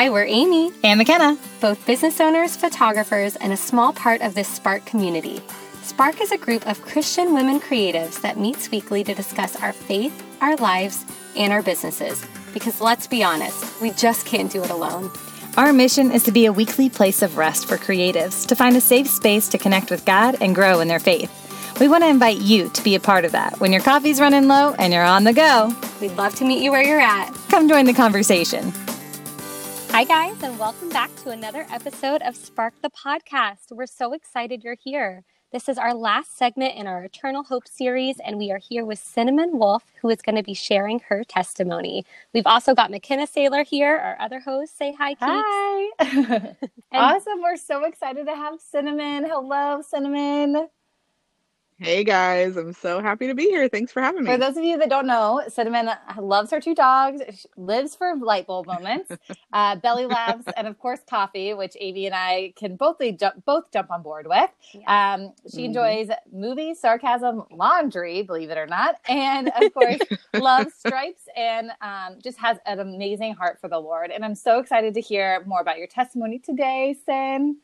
Hi, we're Amy and McKenna, both business owners, photographers, and a small part of this Spark community. Spark is a group of Christian women creatives that meets weekly to discuss our faith, our lives, and our businesses. Because let's be honest, we just can't do it alone. Our mission is to be a weekly place of rest for creatives, to find a safe space to connect with God and grow in their faith. We want to invite you to be a part of that when your coffee's running low and you're on the go. We'd love to meet you where you're at. Come join the conversation. Hi, guys, and welcome back to another episode of Spark the Podcast. We're so excited you're here. This is our last segment in our Eternal Hope series, and we are here with Cinnamon Wolf, who is going to be sharing her testimony. We've also got McKenna Saylor here, our other host. Say hi, Keeks. Hi. awesome. We're so excited to have Cinnamon. Hello, Cinnamon. Hey guys, I'm so happy to be here. Thanks for having me. For those of you that don't know, Cinnamon loves her two dogs, she lives for light bulb moments, uh, belly laughs, and of course coffee, which Amy and I can both jump both jump on board with. Yeah. Um, she mm-hmm. enjoys movies, sarcasm, laundry, believe it or not, and of course loves stripes and um, just has an amazing heart for the Lord. And I'm so excited to hear more about your testimony today, Sin.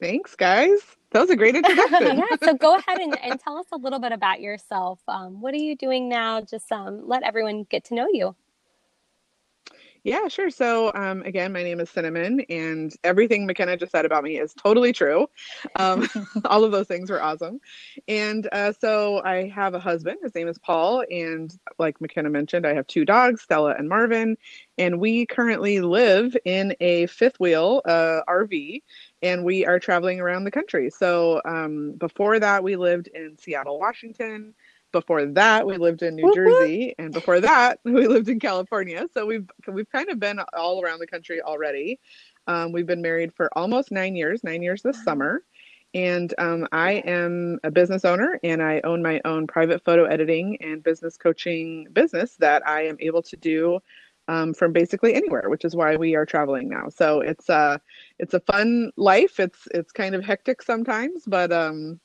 Thanks, guys. That was a great introduction. yeah. So go ahead and, and, tell us a little bit about yourself. Um, what are you doing now? Just um, let everyone get to know you. Yeah, sure. So, um, again, my name is Cinnamon, and everything McKenna just said about me is totally true. Um, all of those things were awesome. And uh, so, I have a husband. His name is Paul. And like McKenna mentioned, I have two dogs, Stella and Marvin. And we currently live in a fifth wheel uh, RV, and we are traveling around the country. So, um, before that, we lived in Seattle, Washington. Before that, we lived in New Jersey, and before that, we lived in California. So we've we've kind of been all around the country already. Um, we've been married for almost nine years, nine years this summer, and um, I am a business owner, and I own my own private photo editing and business coaching business that I am able to do um, from basically anywhere, which is why we are traveling now. So it's a uh, it's a fun life. It's it's kind of hectic sometimes, but um,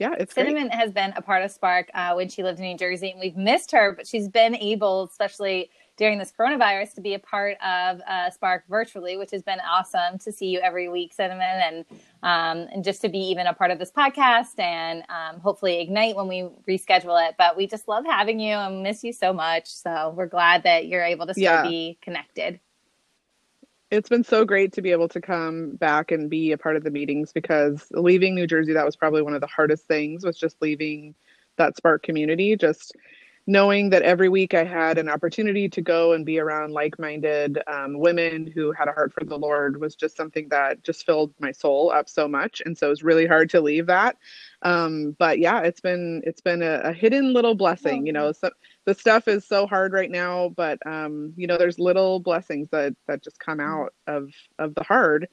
yeah, it's Cinnamon great. has been a part of Spark uh, when she lived in New Jersey, and we've missed her, but she's been able, especially during this coronavirus, to be a part of uh, Spark virtually, which has been awesome to see you every week, Cinnamon, and um, and just to be even a part of this podcast and um, hopefully ignite when we reschedule it. But we just love having you and miss you so much. So we're glad that you're able to still yeah. be connected it's been so great to be able to come back and be a part of the meetings because leaving New Jersey, that was probably one of the hardest things was just leaving that Spark community. Just knowing that every week I had an opportunity to go and be around like-minded um, women who had a heart for the Lord was just something that just filled my soul up so much, and so it was really hard to leave that. Um, but yeah, it's been it's been a, a hidden little blessing. You know, so, the stuff is so hard right now, but um, you know, there's little blessings that that just come mm-hmm. out of of the hard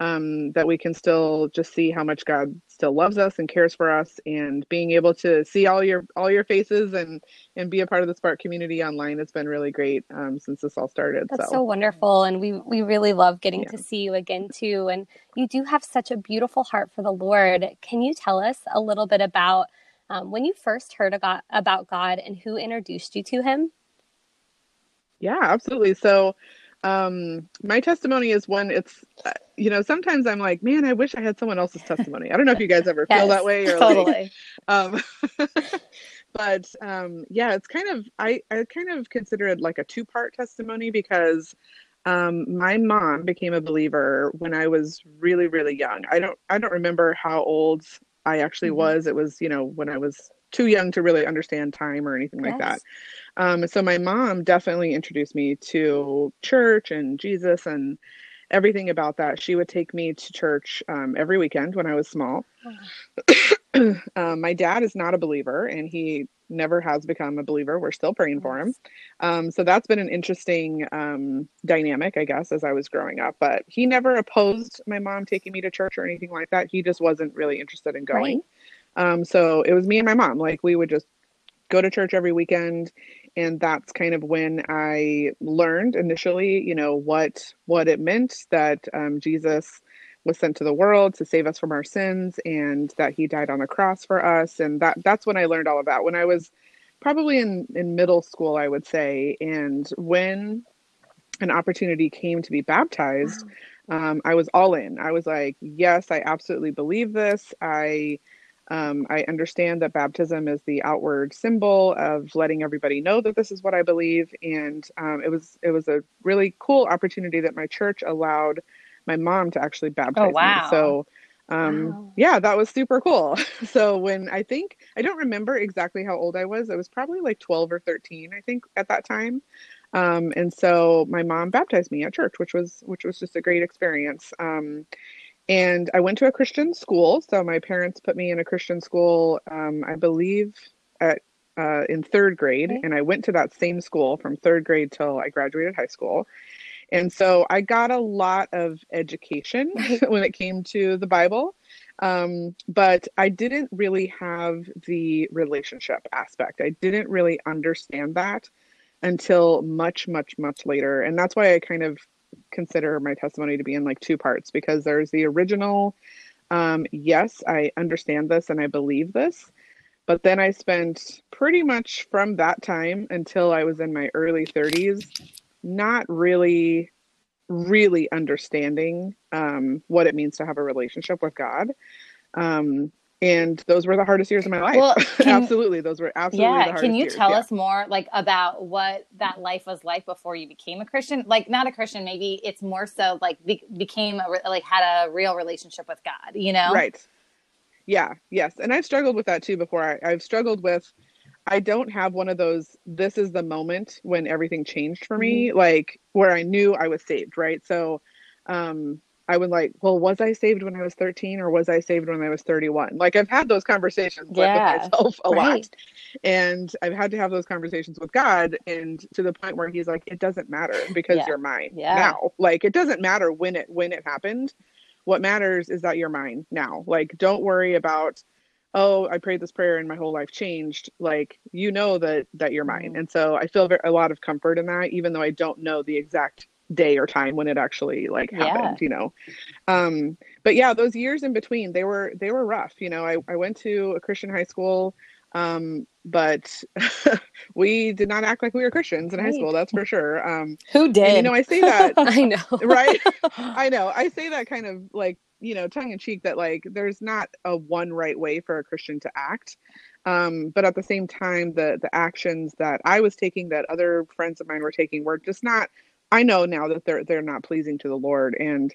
um, that we can still just see how much God still loves us and cares for us, and being able to see all your all your faces and and be a part of the Spark community online has been really great um, since this all started. That's so. so. wonderful, and we we really love getting yeah. to see you again too. And you do have such a beautiful heart for the Lord. Can you tell us a little bit about um, when you first heard about God and who introduced you to Him? Yeah, absolutely. So um my testimony is one it's uh, you know sometimes i'm like man i wish i had someone else's testimony. I don't know if you guys ever yes, feel that way or totally. like, um but um yeah it's kind of i i kind of consider it like a two part testimony because um my mom became a believer when i was really really young. I don't i don't remember how old i actually mm-hmm. was. It was you know when i was too young to really understand time or anything yes. like that um, so my mom definitely introduced me to church and Jesus and everything about that. She would take me to church um, every weekend when I was small. um, my dad is not a believer and he never has become a believer. We're still praying for him. Um, so that's been an interesting um, dynamic, I guess, as I was growing up. But he never opposed my mom taking me to church or anything like that. He just wasn't really interested in going. Right. Um, so it was me and my mom. Like we would just go to church every weekend and that's kind of when i learned initially you know what what it meant that um, jesus was sent to the world to save us from our sins and that he died on the cross for us and that that's when i learned all of that when i was probably in in middle school i would say and when an opportunity came to be baptized, wow. um, I was all in. I was like, yes, I absolutely believe this. I um, I understand that baptism is the outward symbol of letting everybody know that this is what I believe, and um, it was it was a really cool opportunity that my church allowed my mom to actually baptize oh, wow. me. So um, wow. yeah, that was super cool. so when I think I don't remember exactly how old I was, I was probably like 12 or 13, I think, at that time. Um, and so my mom baptized me at church, which was which was just a great experience. And I went to a Christian school. So my parents put me in a Christian school, um, I believe, at uh, in third grade, okay. and I went to that same school from third grade till I graduated high school. And so I got a lot of education when it came to the Bible. Um, but I didn't really have the relationship aspect. I didn't really understand that until much, much, much later. And that's why I kind of consider my testimony to be in like two parts because there's the original, um, yes, I understand this and I believe this. But then I spent pretty much from that time until I was in my early 30s not really really understanding um, what it means to have a relationship with God. Um, and those were the hardest years of my life. Well, can, absolutely, those were absolutely. Yeah, can you years. tell yeah. us more, like about what that life was like before you became a Christian? Like, not a Christian, maybe it's more so like be, became a like had a real relationship with God. You know, right? Yeah, yes, and I've struggled with that too before. I, I've struggled with I don't have one of those this is the moment when everything changed for me, mm-hmm. like where I knew I was saved, right? So um I would like, well, was I saved when I was 13 or was I saved when I was 31? Like I've had those conversations yeah, with myself a right. lot. And I've had to have those conversations with God and to the point where he's like, it doesn't matter because yeah. you're mine yeah. now. Like it doesn't matter when it when it happened. What matters is that you're mine now. Like don't worry about oh i prayed this prayer and my whole life changed like you know that that you're mine mm-hmm. and so i feel a lot of comfort in that even though i don't know the exact day or time when it actually like happened yeah. you know? Um but yeah those years in between they were they were rough you know? I, I went to a christian high school um but we did not act like we were christians in right. high school that's for sure. Um who did and, you know i say that i know. right? I know. I say that kind of like you know tongue in cheek that like there's not a one right way for a christian to act. Um, but at the same time the the actions that i was taking that other friends of mine were taking were just not i know now that they're they're not pleasing to the lord and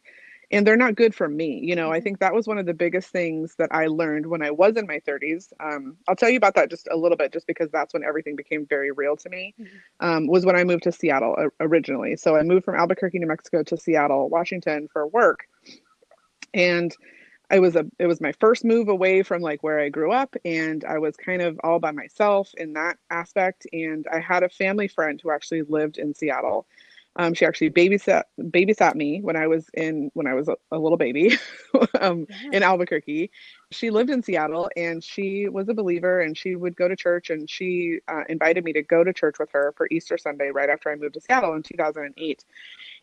and they're not good for me you know i mm-hmm. think that was one of the biggest things that i learned when i was in my 30s um, i'll tell you about that just a little bit just because that's when everything became very real to me mm-hmm. um, was when i moved to seattle originally so i moved from albuquerque new mexico to seattle washington for work and I was a it was my first move away from like where I grew up and I was kind of all by myself in that aspect and I had a family friend who actually lived in Seattle. Um, she actually babysat babysat me when I was in when I was a, a little baby um, yeah. in Albuquerque. She lived in Seattle and she was a believer and she would go to church and she uh, invited me to go to church with her for Easter Sunday right after I moved to Seattle in 2008.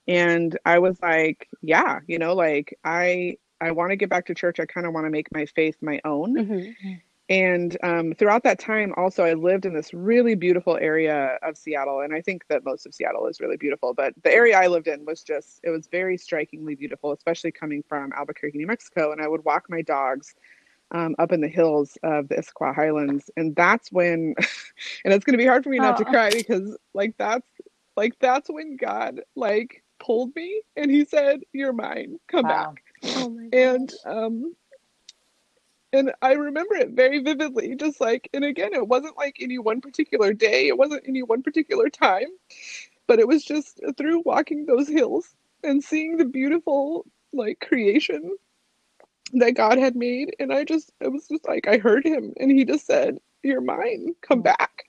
And I was like, yeah, you know, like I I want to get back to church. I kind of want to make my faith my own. Mm-hmm. And um, throughout that time, also, I lived in this really beautiful area of Seattle. And I think that most of Seattle is really beautiful. But the area I lived in was just, it was very strikingly beautiful, especially coming from Albuquerque, New Mexico. And I would walk my dogs um, up in the hills of the Issaquah Highlands. And that's when, and it's going to be hard for me not to cry because, like, that's like, that's when God, like, pulled me and he said, You're mine, come wow. back Oh and um and I remember it very vividly, just like, and again, it wasn't like any one particular day, it wasn't any one particular time, but it was just through walking those hills and seeing the beautiful, like, creation that God had made. And I just, it was just like, I heard him and he just said, You're mine, come oh. back.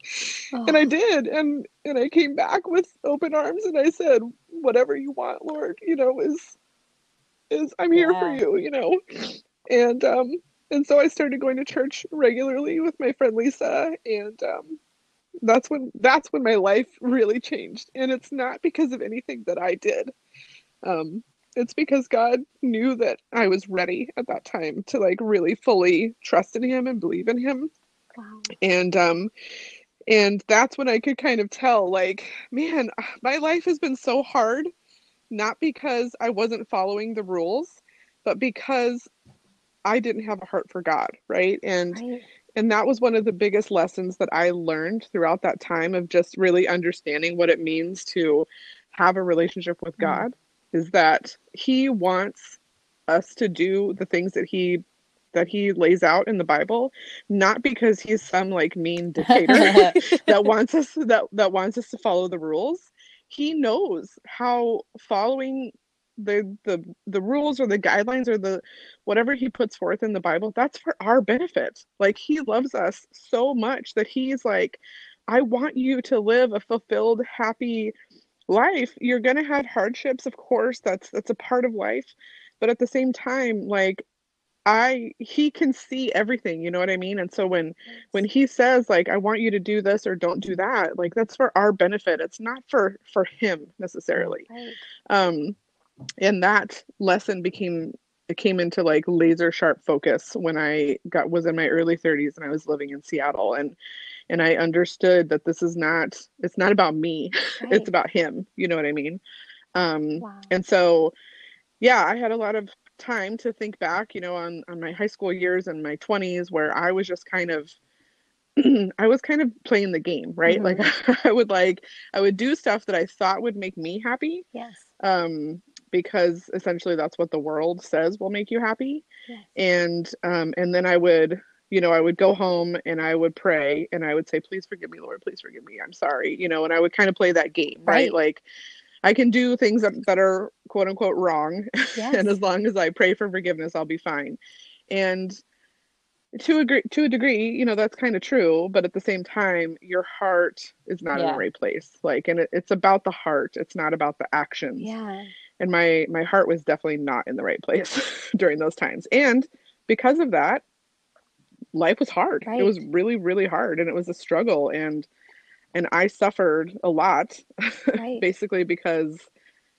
Oh. And I did. And, and I came back with open arms and I said, Whatever you want, Lord, you know, is is I'm here yeah. for you, you know. And um and so I started going to church regularly with my friend Lisa and um that's when that's when my life really changed and it's not because of anything that I did. Um it's because God knew that I was ready at that time to like really fully trust in him and believe in him. Wow. And um and that's when I could kind of tell, like, man, my life has been so hard, not because I wasn't following the rules, but because I didn't have a heart for God, right? And right. and that was one of the biggest lessons that I learned throughout that time of just really understanding what it means to have a relationship with mm-hmm. God is that he wants us to do the things that he that he lays out in the Bible, not because he's some like mean dictator that wants us that that wants us to follow the rules. He knows how following the the the rules or the guidelines or the whatever he puts forth in the Bible, that's for our benefit. Like he loves us so much that he's like, I want you to live a fulfilled, happy life. You're gonna have hardships, of course. That's that's a part of life. But at the same time, like I he can see everything, you know what I mean? And so when when he says like I want you to do this or don't do that, like that's for our benefit. It's not for for him necessarily. Right. Um and that lesson became it came into like laser sharp focus when I got was in my early 30s and I was living in Seattle and and I understood that this is not it's not about me. Right. it's about him, you know what I mean? Um wow. and so yeah, I had a lot of time to think back, you know, on, on my high school years and my 20s where I was just kind of I was kind of playing the game, right? Mm-hmm. Like I would like I would do stuff that I thought would make me happy. Yes. Um because essentially that's what the world says will make you happy. Yes. And um and then I would you know, I would go home and I would pray and I would say, please forgive me, Lord, please forgive me. I'm sorry. You know, and I would kind of play that game, right? right? Like I can do things that, that are quote unquote wrong. Yes. and as long as I pray for forgiveness, I'll be fine. And to a to a degree, you know, that's kind of true, but at the same time, your heart is not yeah. in the right place. Like and it, it's about the heart. It's not about the actions. Yeah. And my my heart was definitely not in the right place during those times. And because of that, life was hard. Right. It was really really hard and it was a struggle and and I suffered a lot, right. basically because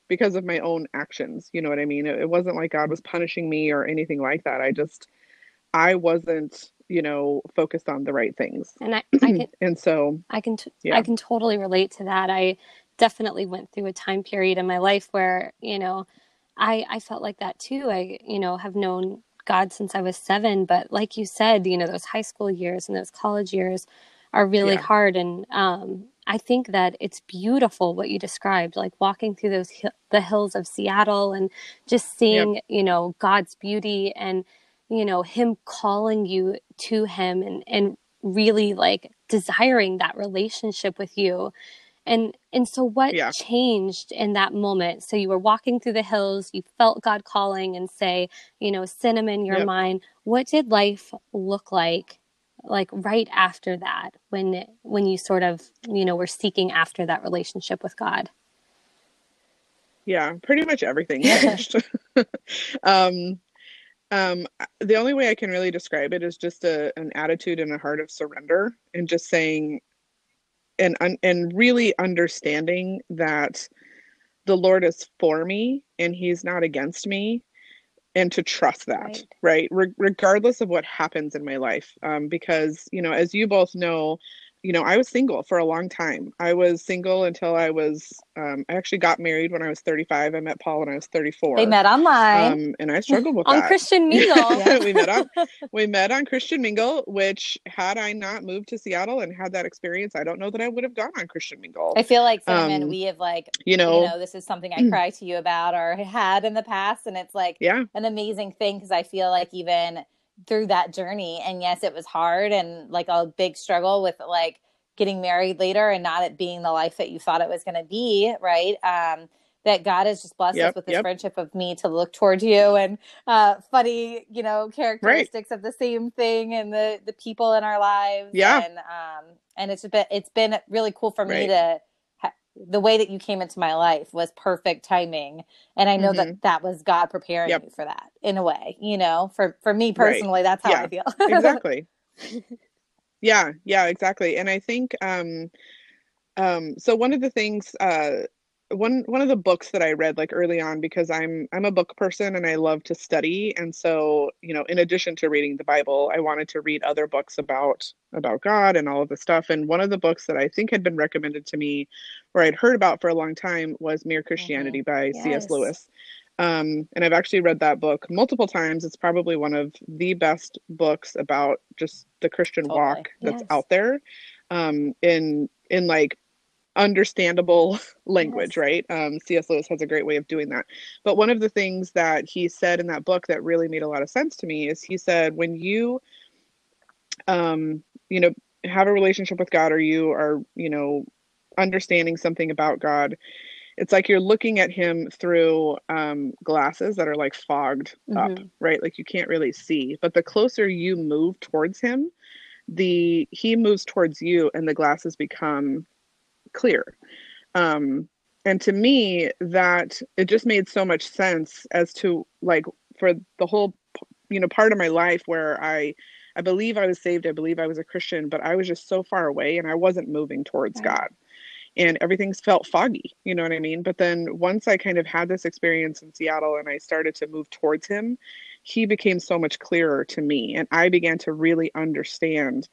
because of my own actions. You know what I mean? It, it wasn't like God was punishing me or anything like that. I just I wasn't you know focused on the right things and i, I can, and so i can t- yeah. i can totally relate to that i definitely went through a time period in my life where you know i i felt like that too i you know have known god since i was seven but like you said you know those high school years and those college years are really yeah. hard and um, i think that it's beautiful what you described like walking through those the hills of seattle and just seeing yep. you know god's beauty and you know him calling you to him and and really like desiring that relationship with you and and so what yeah. changed in that moment so you were walking through the hills you felt god calling and say you know cinnamon your yep. mind what did life look like like right after that when when you sort of you know were seeking after that relationship with god yeah pretty much everything changed um um the only way i can really describe it is just a an attitude and a heart of surrender and just saying and and really understanding that the lord is for me and he's not against me and to trust that right, right? Re- regardless of what happens in my life um, because you know as you both know you know, I was single for a long time. I was single until I was, um, I actually got married when I was 35. I met Paul when I was 34. They met online. Um, and I struggled with on that. Christian Mingle. yeah. we met on, we met on Christian Mingle, which had I not moved to Seattle and had that experience, I don't know that I would have gone on Christian Mingle. I feel like, Simon, um, we have like, you know, you know, this is something I cry to you about or had in the past. And it's like yeah. an amazing thing because I feel like even through that journey and yes it was hard and like a big struggle with like getting married later and not it being the life that you thought it was going to be right um that God has just blessed yep, us with this yep. friendship of me to look towards you and uh, funny, you know, characteristics right. of the same thing and the the people in our lives. Yeah, and um, and it's been it's been really cool for right. me to the way that you came into my life was perfect timing and i know mm-hmm. that that was god preparing yep. you for that in a way you know for for me personally right. that's how yeah, i feel exactly yeah yeah exactly and i think um um so one of the things uh one one of the books that I read like early on because I'm I'm a book person and I love to study and so you know in addition to reading the Bible I wanted to read other books about about God and all of the stuff and one of the books that I think had been recommended to me or I'd heard about for a long time was Mere Christianity mm-hmm. by yes. C.S. Lewis um, and I've actually read that book multiple times it's probably one of the best books about just the Christian totally. walk that's yes. out there um, in in like understandable language, yes. right? Um, C.S. Lewis has a great way of doing that. But one of the things that he said in that book that really made a lot of sense to me is he said, when you, um, you know, have a relationship with God or you are, you know, understanding something about God, it's like you're looking at him through um, glasses that are like fogged mm-hmm. up, right? Like you can't really see. But the closer you move towards him, the he moves towards you and the glasses become clear. Um, and to me, that it just made so much sense as to like for the whole, you know, part of my life where I, I believe I was saved. I believe I was a Christian, but I was just so far away and I wasn't moving towards right. God and everything's felt foggy you know what i mean but then once i kind of had this experience in seattle and i started to move towards him he became so much clearer to me and i began to really understand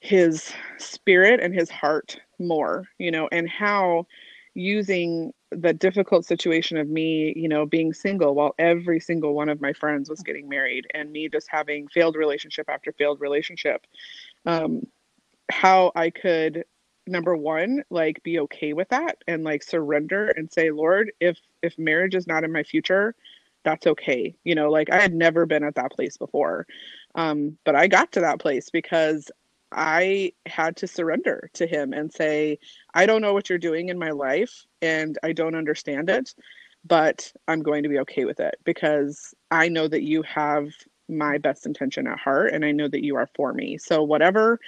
his spirit and his heart more, you know, and how using the difficult situation of me, you know, being single while every single one of my friends was getting married and me just having failed relationship after failed relationship, um, how I could number one like be okay with that and like surrender and say lord if if marriage is not in my future that's okay. You know like i had never been at that place before um but i got to that place because I had to surrender to him and say, I don't know what you're doing in my life and I don't understand it, but I'm going to be okay with it because I know that you have my best intention at heart and I know that you are for me. So whatever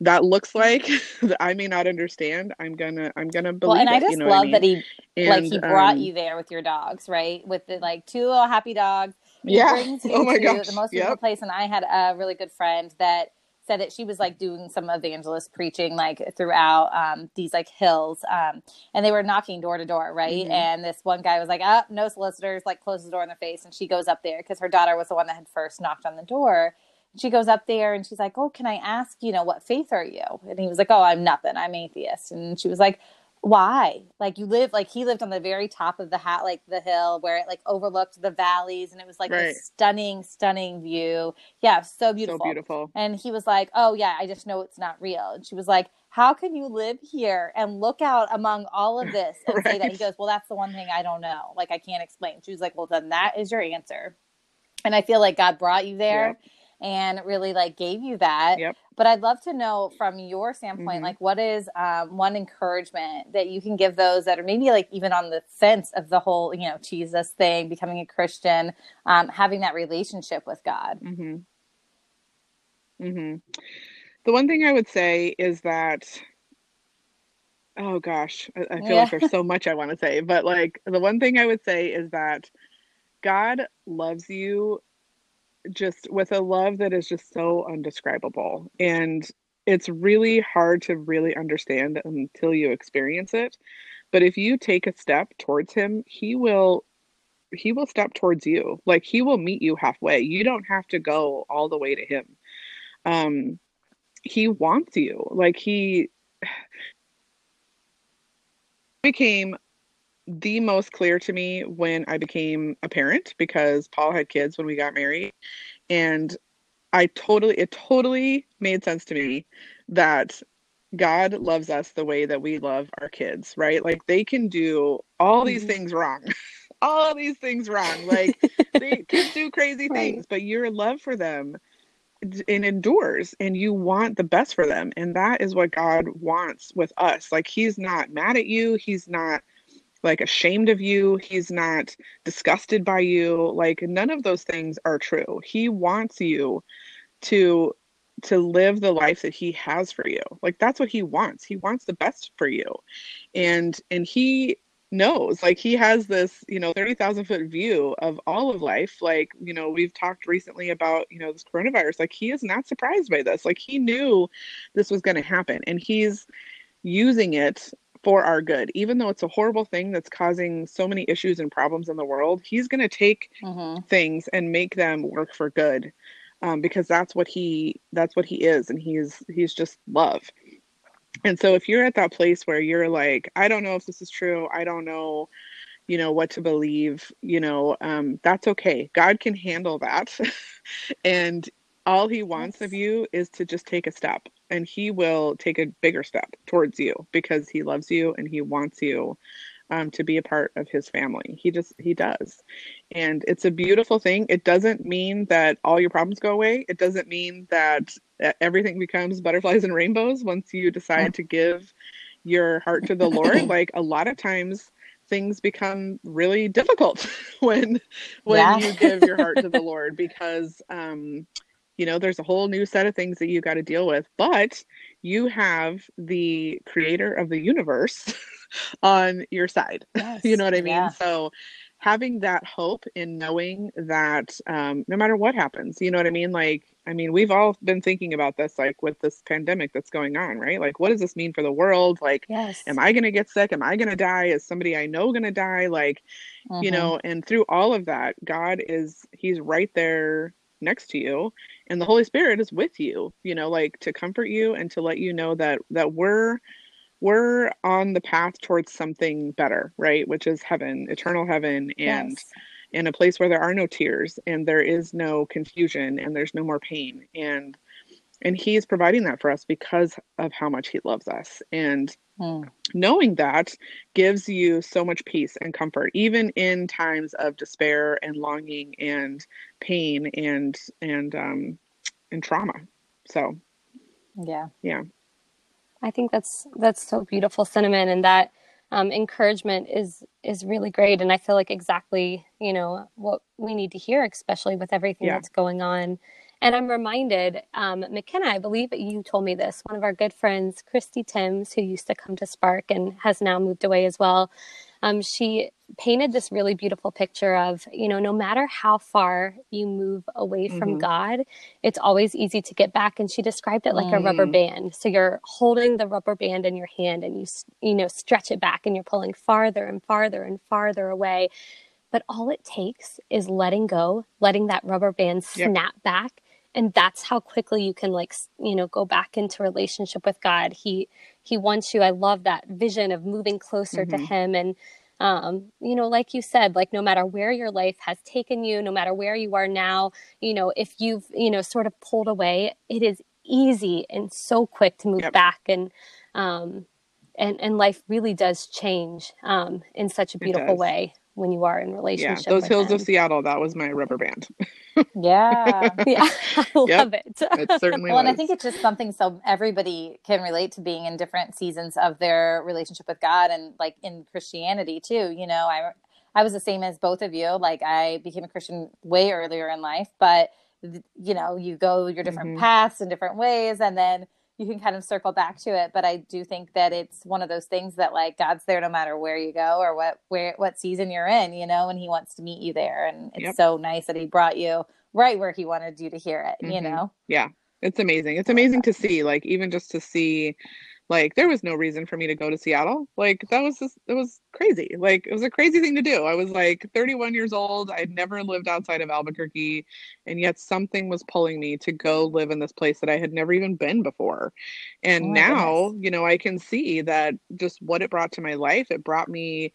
that looks like that I may not understand, I'm gonna I'm gonna believe. Well, and I just you know love I mean? that he and, like he brought um, you there with your dogs, right? With the like two little happy dogs. He yeah. oh my gosh. The most beautiful yep. place. And I had a really good friend that said that she was like doing some evangelist preaching like throughout um, these like hills um, and they were knocking door to door right? Mm-hmm. and this one guy was like oh, no solicitors like closes the door in their face and she goes up there because her daughter was the one that had first knocked on the door. She goes up there and she's like oh can i ask you know what faith are you? And he was like oh i'm nothing. I'm atheist. And she was like why? Like you live like he lived on the very top of the hat like the hill where it like overlooked the valleys and it was like right. a stunning stunning view. Yeah so beautiful so beautiful. and he was like oh yeah i just know it's not real. And she was like how can you live here and look out among all of this and right. say that? He goes well that's the one thing i don't know. Like i can't explain. She was like well then that is your answer. And i feel like god brought you there. Yep and really like gave you that. Yep. But I'd love to know from your standpoint, mm-hmm. like what is um, one encouragement that you can give those that are maybe like even on the fence of the whole, you know, Jesus thing, becoming a Christian, um, having that relationship with God. Mm-hmm. Mm-hmm. The one thing I would say is that oh gosh, I, I feel yeah. like there's so much I want to say, but like the one thing I would say is that God loves you just with a love that is just so undescribable. And it's really hard to really understand until you experience it. But if you take a step towards him, he will he will step towards you. Like he will meet you halfway. You don't have to go all the way to him. Um he wants you. Like he became the most clear to me when I became a parent because Paul had kids when we got married. And I totally, it totally made sense to me that God loves us the way that we love our kids, right? Like they can do all these mm-hmm. things wrong, all these things wrong. Like they can do crazy right. things, but your love for them and endures and you want the best for them. And that is what God wants with us. Like he's not mad at you. He's not like ashamed of you. He's not disgusted by you. Like none of those things are true. He wants you to to live the life that he has for you. Like that's what he wants. He wants the best for you. And and he knows like he has this you know 30,000 foot view of all of life like you know we've talked recently about you know this coronavirus like he is not surprised by this like he knew this was going to happen and he's using it for our good. Even though it's a horrible thing that's causing so many issues and problems in the world, he's going to take mm-hmm. things and make them work for good. Um, because that's what he that's what he is and he's he's just love and so if you're at that place where you're like i don't know if this is true i don't know you know what to believe you know um, that's okay god can handle that and all he wants of you is to just take a step and he will take a bigger step towards you because he loves you and he wants you um, to be a part of his family. He just he does. And it's a beautiful thing. It doesn't mean that all your problems go away. It doesn't mean that everything becomes butterflies and rainbows once you decide to give your heart to the lord. Like a lot of times things become really difficult when when yeah. you give your heart to the lord because um you know there's a whole new set of things that you got to deal with but you have the creator of the universe on your side yes. you know what i mean yeah. so having that hope in knowing that um, no matter what happens you know what i mean like i mean we've all been thinking about this like with this pandemic that's going on right like what does this mean for the world like yes. am i going to get sick am i going to die is somebody i know going to die like mm-hmm. you know and through all of that god is he's right there next to you and the holy spirit is with you you know like to comfort you and to let you know that that we're we're on the path towards something better right which is heaven eternal heaven and yes. in a place where there are no tears and there is no confusion and there's no more pain and and he's providing that for us because of how much he loves us. And mm. knowing that gives you so much peace and comfort even in times of despair and longing and pain and and um and trauma. So yeah. yeah. I think that's that's so beautiful cinnamon and that um, encouragement is is really great. And i feel like exactly you know what we need to hear especially with everything yeah. that's going on and I'm reminded, um, McKenna, I believe you told me this. One of our good friends, Christy Timms, who used to come to Spark and has now moved away as well. Um, she painted this really beautiful picture of, you know, no matter how far you move away from mm-hmm. God, it's always easy to get back. And she described it like mm. a rubber mm. band. So you're holding the rubber band in your hand and you, you know, stretch it back and you're pulling farther and farther and farther away. But all it takes is letting go, letting that rubber band snap yep. back and that's how quickly you can like you know go back into relationship with god. He he wants you. I love that vision of moving closer mm-hmm. to him. And um, you know like you said like no matter where your life has taken you no matter where you are now you know if you've you know sort of pulled away it is easy and so quick to move yep. back. And um and and life really does change um in such a beautiful way when you are in relationship. Yeah, those hills them. of Seattle, that was my rubber band. yeah. Yeah. I love yep. it. It certainly Well, was. and I think it's just something so everybody can relate to being in different seasons of their relationship with God and like in Christianity too. You know, I I was the same as both of you. Like I became a Christian way earlier in life, but you know, you go your different mm-hmm. paths in different ways and then you can kind of circle back to it but i do think that it's one of those things that like god's there no matter where you go or what where what season you're in you know and he wants to meet you there and it's yep. so nice that he brought you right where he wanted you to hear it mm-hmm. you know yeah it's amazing it's amazing to see like even just to see like there was no reason for me to go to Seattle. Like that was just it was crazy. Like it was a crazy thing to do. I was like 31 years old. I'd never lived outside of Albuquerque and yet something was pulling me to go live in this place that I had never even been before. And oh now, goodness. you know, I can see that just what it brought to my life. It brought me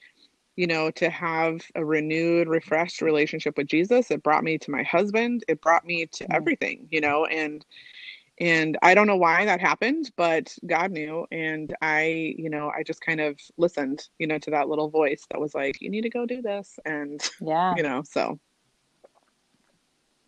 you know, to have a renewed, refreshed relationship with Jesus. It brought me to my husband. It brought me to mm-hmm. everything, you know, and and i don't know why that happened but god knew and i you know i just kind of listened you know to that little voice that was like you need to go do this and yeah you know so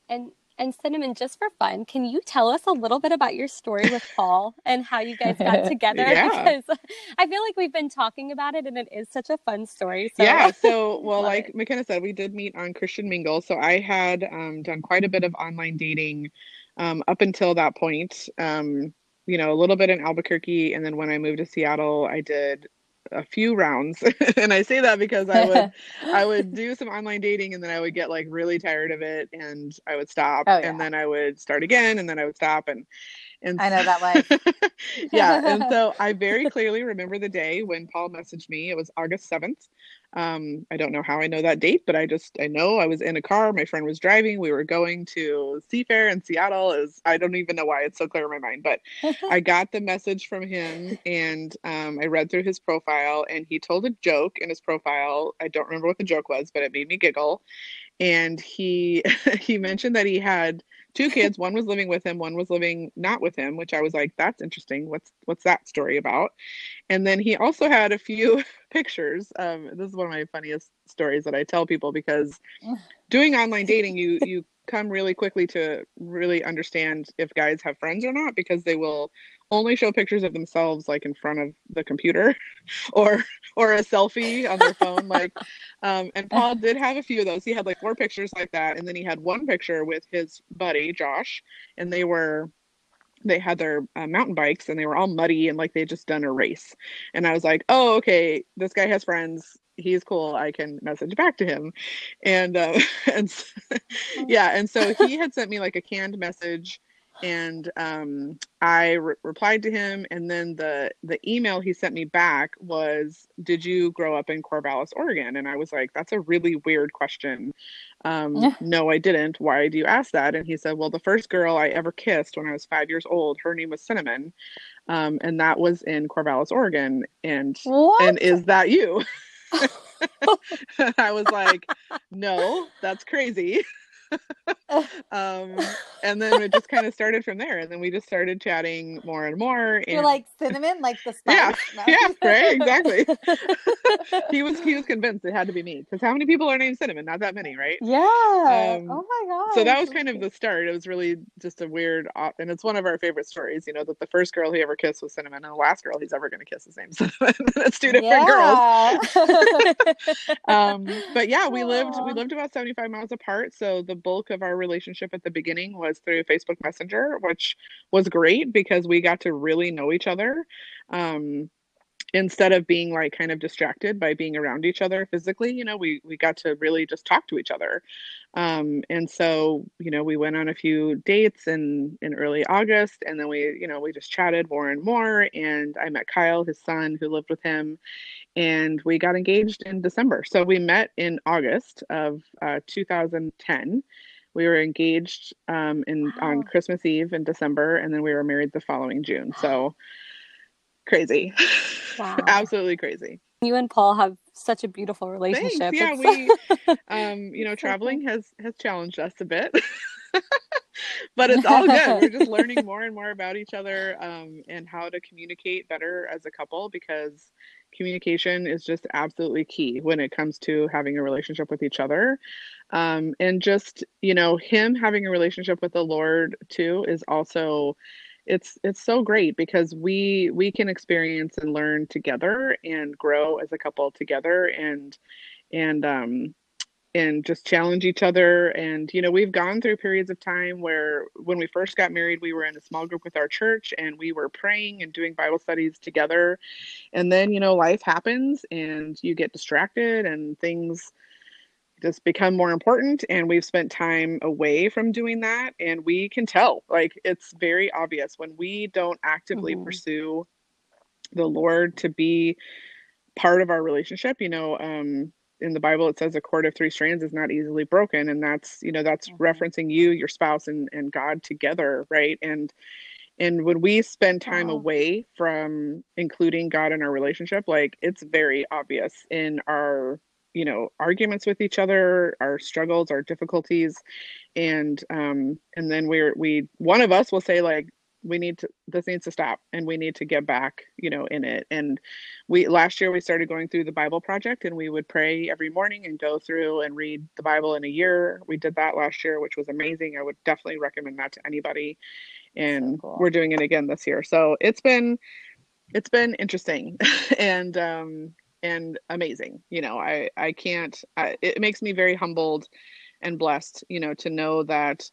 and and cinnamon just for fun can you tell us a little bit about your story with paul and how you guys got together yeah. because i feel like we've been talking about it and it is such a fun story so. yeah so well like it. mckenna said we did meet on christian mingle so i had um, done quite a bit of online dating um, up until that point. Um, you know, a little bit in Albuquerque, and then when I moved to Seattle, I did a few rounds and i say that because i would i would do some online dating and then i would get like really tired of it and i would stop oh, yeah. and then i would start again and then i would stop and And I know that life. yeah. And so I very clearly remember the day when Paul messaged me. It was August 7th. Um, I don't know how I know that date, but I just I know I was in a car. My friend was driving. We were going to Seafair in Seattle. Is I don't even know why it's so clear in my mind, but I got the message from him and um, I read through his profile and he told a joke in his profile. I don't remember what the joke was, but it made me giggle. And he he mentioned that he had two kids. One was living with him, one was living not with him, which I was like, that's interesting. What's what's that story about? And then he also had a few pictures. Um, this is one of my funniest stories that I tell people because doing online dating, you you come really quickly to really understand if guys have friends or not because they will only show pictures of themselves like in front of the computer or or a selfie on their phone like um and paul did have a few of those. He had like four pictures like that and then he had one picture with his buddy josh and they were they had their uh, mountain bikes and they were all muddy and like they just done a race. And i was like oh okay this guy has friends. He's cool. I can message back to him. And uh and yeah and so he had sent me like a canned message and um, I re- replied to him, and then the the email he sent me back was, "Did you grow up in Corvallis, Oregon?" And I was like, "That's a really weird question." Um, no, I didn't. Why do you ask that? And he said, "Well, the first girl I ever kissed when I was five years old, her name was Cinnamon, um, and that was in Corvallis, Oregon. And what? and is that you?" I was like, "No, that's crazy." um, and then it just kind of started from there. And then we just started chatting more and more. And... You're like cinnamon, like the spice. Yeah, no. yeah, right, exactly. he was he was convinced it had to be me because how many people are named Cinnamon? Not that many, right? Yeah. Um, oh my god. So that was kind of the start. It was really just a weird, and it's one of our favorite stories. You know that the first girl he ever kissed was Cinnamon, and the last girl he's ever going to kiss is named Cinnamon. That's two different yeah. girls. um, but yeah, we Aww. lived we lived about seventy five miles apart, so the bulk of our relationship at the beginning was through Facebook Messenger, which was great because we got to really know each other. Um, instead of being like kind of distracted by being around each other physically you know we we got to really just talk to each other um, and so you know we went on a few dates in in early august and then we you know we just chatted more and more and i met kyle his son who lived with him and we got engaged in december so we met in august of uh, 2010 we were engaged um, in wow. on Christmas Eve in December, and then we were married the following June. So crazy, wow. absolutely crazy. You and Paul have such a beautiful relationship. Thanks. Yeah, we, um, you know, traveling has has challenged us a bit. but it's all good. We're just learning more and more about each other um, and how to communicate better as a couple because communication is just absolutely key when it comes to having a relationship with each other. Um, and just, you know, him having a relationship with the Lord too is also it's it's so great because we we can experience and learn together and grow as a couple together and and um and just challenge each other. And you know we've gone through periods of time where when we first got married we were in a small group with our church and we were praying and doing bible studies together. And then you know life happens and you get distracted and things just become more important and we've spent time away from doing that and we can tell like it's very obvious when we don't actively mm-hmm. pursue the lord to be part of our relationship you know um in the Bible it says a cord of three strands is not easily broken, and that's you know that's mm-hmm. referencing you, your spouse, and and God together, right? And and when we spend time wow. away from including God in our relationship, like it's very obvious in our you know arguments with each other, our struggles, our difficulties, and um and then we're we one of us will say like we need to this needs to stop and we need to get back you know in it. And we last year we started going through the bible project and we would pray every morning and go through and read the bible in a year. We did that last year which was amazing. I would definitely recommend that to anybody. And so cool. we're doing it again this year. So it's been it's been interesting. And um and amazing you know i i can't I, it makes me very humbled and blessed you know to know that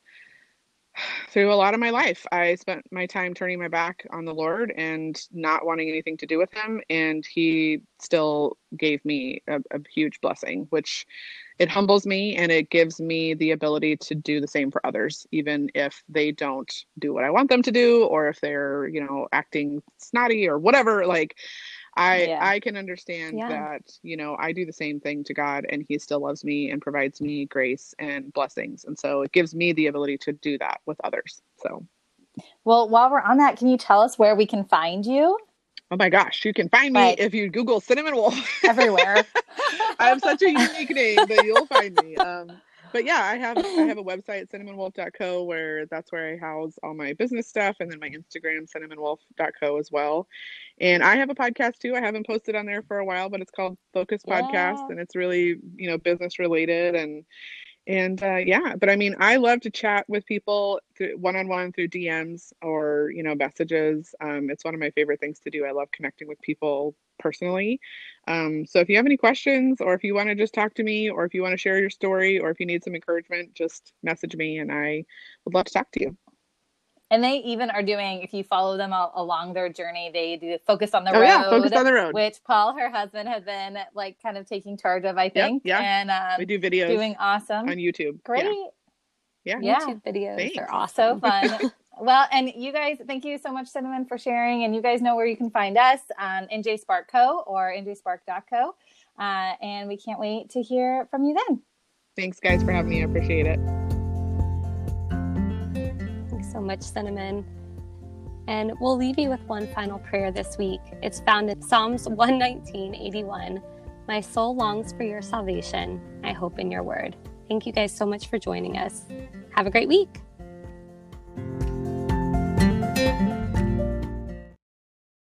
through a lot of my life. I spent my time turning my back on the Lord and not wanting anything to do with Him. And He still gave me a, a, huge blessing, which it humbles me and it gives me the ability to do the same for others, even if they don't do what I want them to do or if they're, you know, acting snotty or whatever. Like, I yeah. I can understand yeah. that, you know, I do the same thing to God and he still loves me and provides me grace and blessings. And so it gives me the ability to do that with others. So Well, while we're on that, can you tell us where we can find you? Oh my gosh, you can find me if you Google Cinnamon Wolf. Everywhere. I have such a unique name that you'll find me. Um, but yeah, I have I have a website cinnamonwolf.co where that's where I house all my business stuff, and then my Instagram cinnamonwolf.co as well. And I have a podcast too. I haven't posted on there for a while, but it's called Focus yeah. Podcast, and it's really you know business related and and uh, yeah but i mean i love to chat with people one-on-one through dms or you know messages um, it's one of my favorite things to do i love connecting with people personally um, so if you have any questions or if you want to just talk to me or if you want to share your story or if you need some encouragement just message me and i would love to talk to you and they even are doing, if you follow them all, along their journey, they do focus on the oh, road. Yeah, focus on the road. Which Paul, her husband, had been like kind of taking charge of, I think. Yep, yeah. And um, we do videos. Doing awesome. On YouTube. Great. Yeah. yeah. YouTube videos Thanks. are awesome. So fun. well, and you guys, thank you so much, Cinnamon, for sharing. And you guys know where you can find us on NJ Spark Co. or njspark.co. Uh, and we can't wait to hear from you then. Thanks, guys, for having me. I appreciate it so much cinnamon. And we'll leave you with one final prayer this week. It's found in Psalms 119, 81. My soul longs for your salvation. I hope in your word. Thank you guys so much for joining us. Have a great week.